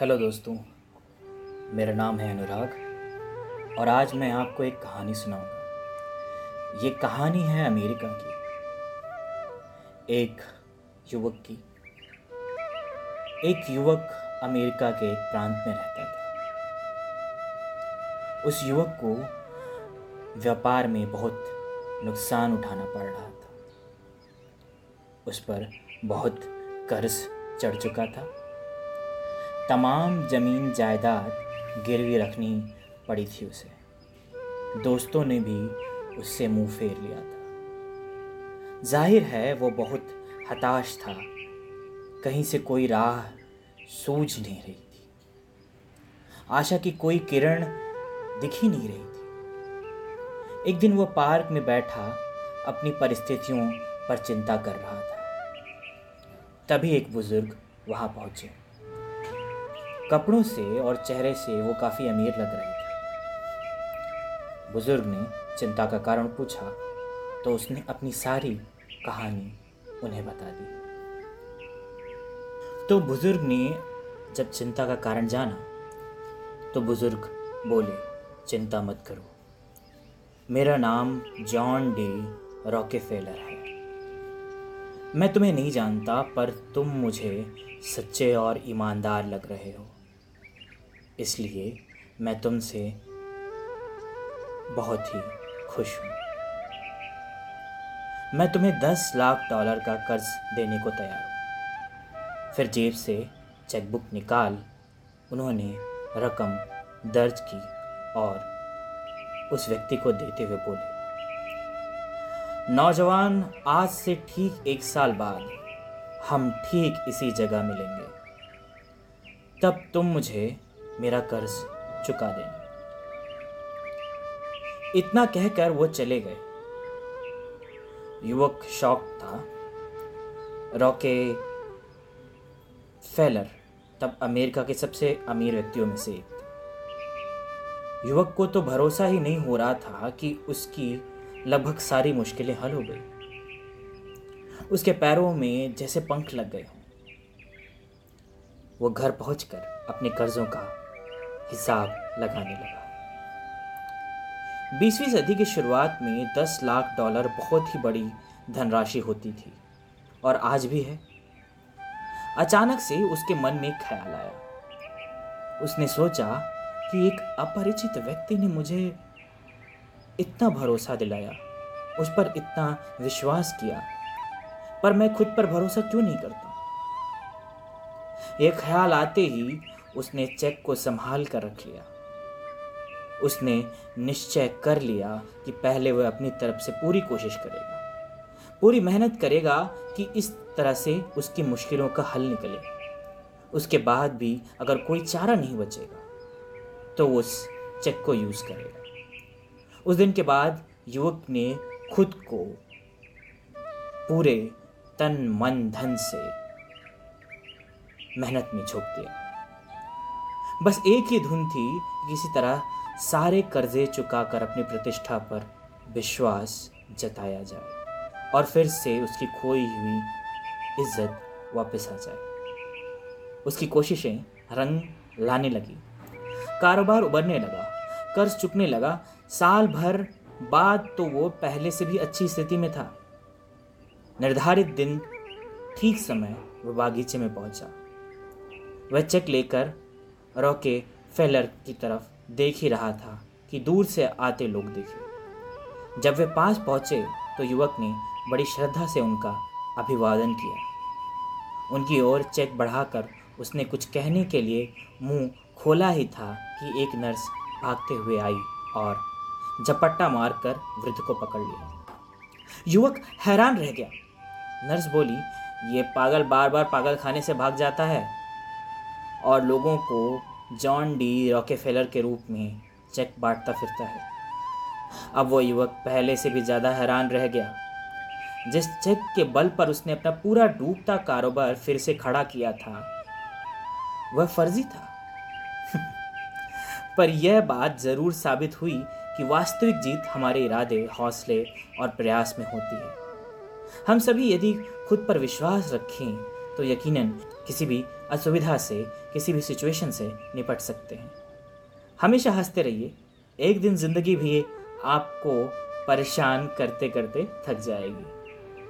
Hello दोस्तों, मेरा नाम है अनुराग और आज मैं आपको एक कहानी सुनाऊँगा। ये कहानी है अमेरिका की, एक युवक की। एक युवक अमेरिका के एक प्रांत में रहता था। उस युवक को व्यापार में बहुत नुकसान उठाना पड़ रहा था। उस पर बहुत कर्ज चढ़ चुका था। तमाम ज़मीन जायदाद गिरवी रखनी पड़ी थी उसे। दोस्तों ने भी उससे मुँह फेर लिया था। ज़ाहिर है वो बहुत हताश था। कहीं से कोई राह सूझ नहीं रही थी। आशा की कोई किरण दिख ही नहीं रही थी। एक दिन वो पार्क में बैठा अपनी परिस्थितियों पर चिंता कर रहा था। तभी एक बुज़ुर्ग वहाँ पहुँचे। कपड़ों से और चेहरे से वो काफ़ी अमीर लग रहे थे। बुज़ुर्ग ने चिंता का कारण पूछा तो उसने अपनी सारी कहानी उन्हें बता दी। तो बुज़ुर्ग ने जब चिंता का कारण जाना तो बुज़ुर्ग बोले, चिंता मत करो। मेरा नाम जॉन डी रॉकेफेलर है। मैं तुम्हें नहीं जानता, पर तुम मुझे सच्चे और ईमानदार लग रहे हो। इसलिए मैं तुमसे बहुत ही खुश हूँ। मैं तुम्हें दस लाख डॉलर का कर्ज देने को तैयार हूँ। फिर जेब से चेकबुक निकाल, उन्होंने रकम दर्ज की और उस व्यक्ति को देते हुए बोले, नौजवान, आज से ठीक एक साल बाद हम ठीक इसी जगह मिलेंगे। तब तुम मुझे मेरा कर्ज चुका देना। इतना कहकर वो चले गए। युवक शौक था। रॉके फेलर, तब अमेरिका के सबसे अमीर व्यक्तियों में से एक युवक को तो भरोसा ही नहीं हो रहा था कि उसकी लगभग सारी मुश्किलें हल हो गई। उसके पैरों में जैसे पंख लग गए हों। वो घर पहुंचकर अपने कर्जों का हिसाब लगाने लगा। बीसवीं सदी की शुरुआत में दस लाख डॉलर बहुत ही बड़ी धनराशि होती थी, और आज भी है। अचानक से उसके मन में ख्याल आया। उसने सोचा कि एक अपरिचित व्यक्ति ने मुझे इतना भरोसा दिलाया, उस पर इतना विश्वास किया, पर मैं खुद पर भरोसा क्यों नहीं करता? यह ख्याल आते ही उसने चेक को संभाल कर रख लिया। उसने निश्चय कर लिया कि पहले वह अपनी तरफ़ से पूरी कोशिश करेगा। पूरी मेहनत करेगा कि इस तरह से उसकी मुश्किलों का हल निकले। उसके बाद भी अगर कोई चारा नहीं बचेगा तो उस चेक को यूज़ करेगा। उस दिन के बाद युवक ने खुद को पूरे तन मन धन से मेहनत में झोंक दिया। बस एक ही धुन थी किसी तरह सारे कर्जे चुकाकर अपनी प्रतिष्ठा पर विश्वास जताया जाए और फिर से उसकी खोई हुई इज़्ज़त वापस आ जाए। उसकी कोशिशें रंग लाने लगी। कारोबार उबरने लगा, कर्ज चुकने लगा। साल भर बाद तो वो पहले से भी अच्छी स्थिति में था। निर्धारित दिन, ठीक समय वह बागीचे में पहुँचा। वह चेक लेकर रॉके फेलर की तरफ़ देख ही रहा था कि दूर से आते लोग देखे। जब वे पास पहुँचे तो युवक ने बड़ी श्रद्धा से उनका अभिवादन किया। उनकी ओर चेक बढ़ाकर उसने कुछ कहने के लिए मुँह खोला ही था कि एक नर्स भागते हुए आई और झपट्टा मारकर वृद्ध को पकड़ लिया। युवक हैरान रह गया। नर्स बोली, ये पागल बार बार पागल खाने से भाग जाता है। और लोगों को जॉन डी रॉकेफेलर के रूप में चेक बांटता फिरता है। अब वो युवक पहले से भी ज़्यादा हैरान रह गया। जिस चेक के बल पर उसने अपना पूरा डूबता कारोबार फिर से खड़ा किया था, वह फर्जी था। पर यह बात ज़रूर साबित हुई कि वास्तविक जीत हमारे इरादे, हौसले और प्रयास में होती है। हम सभी यदि खुद पर विश्वास रखें तो यकीनन किसी भी असुविधा से किसी भी सिचुएशन से निपट सकते हैं। हमेशा हँसते रहिए। एक दिन ज़िंदगी भी आपको परेशान करते करते थक जाएगी।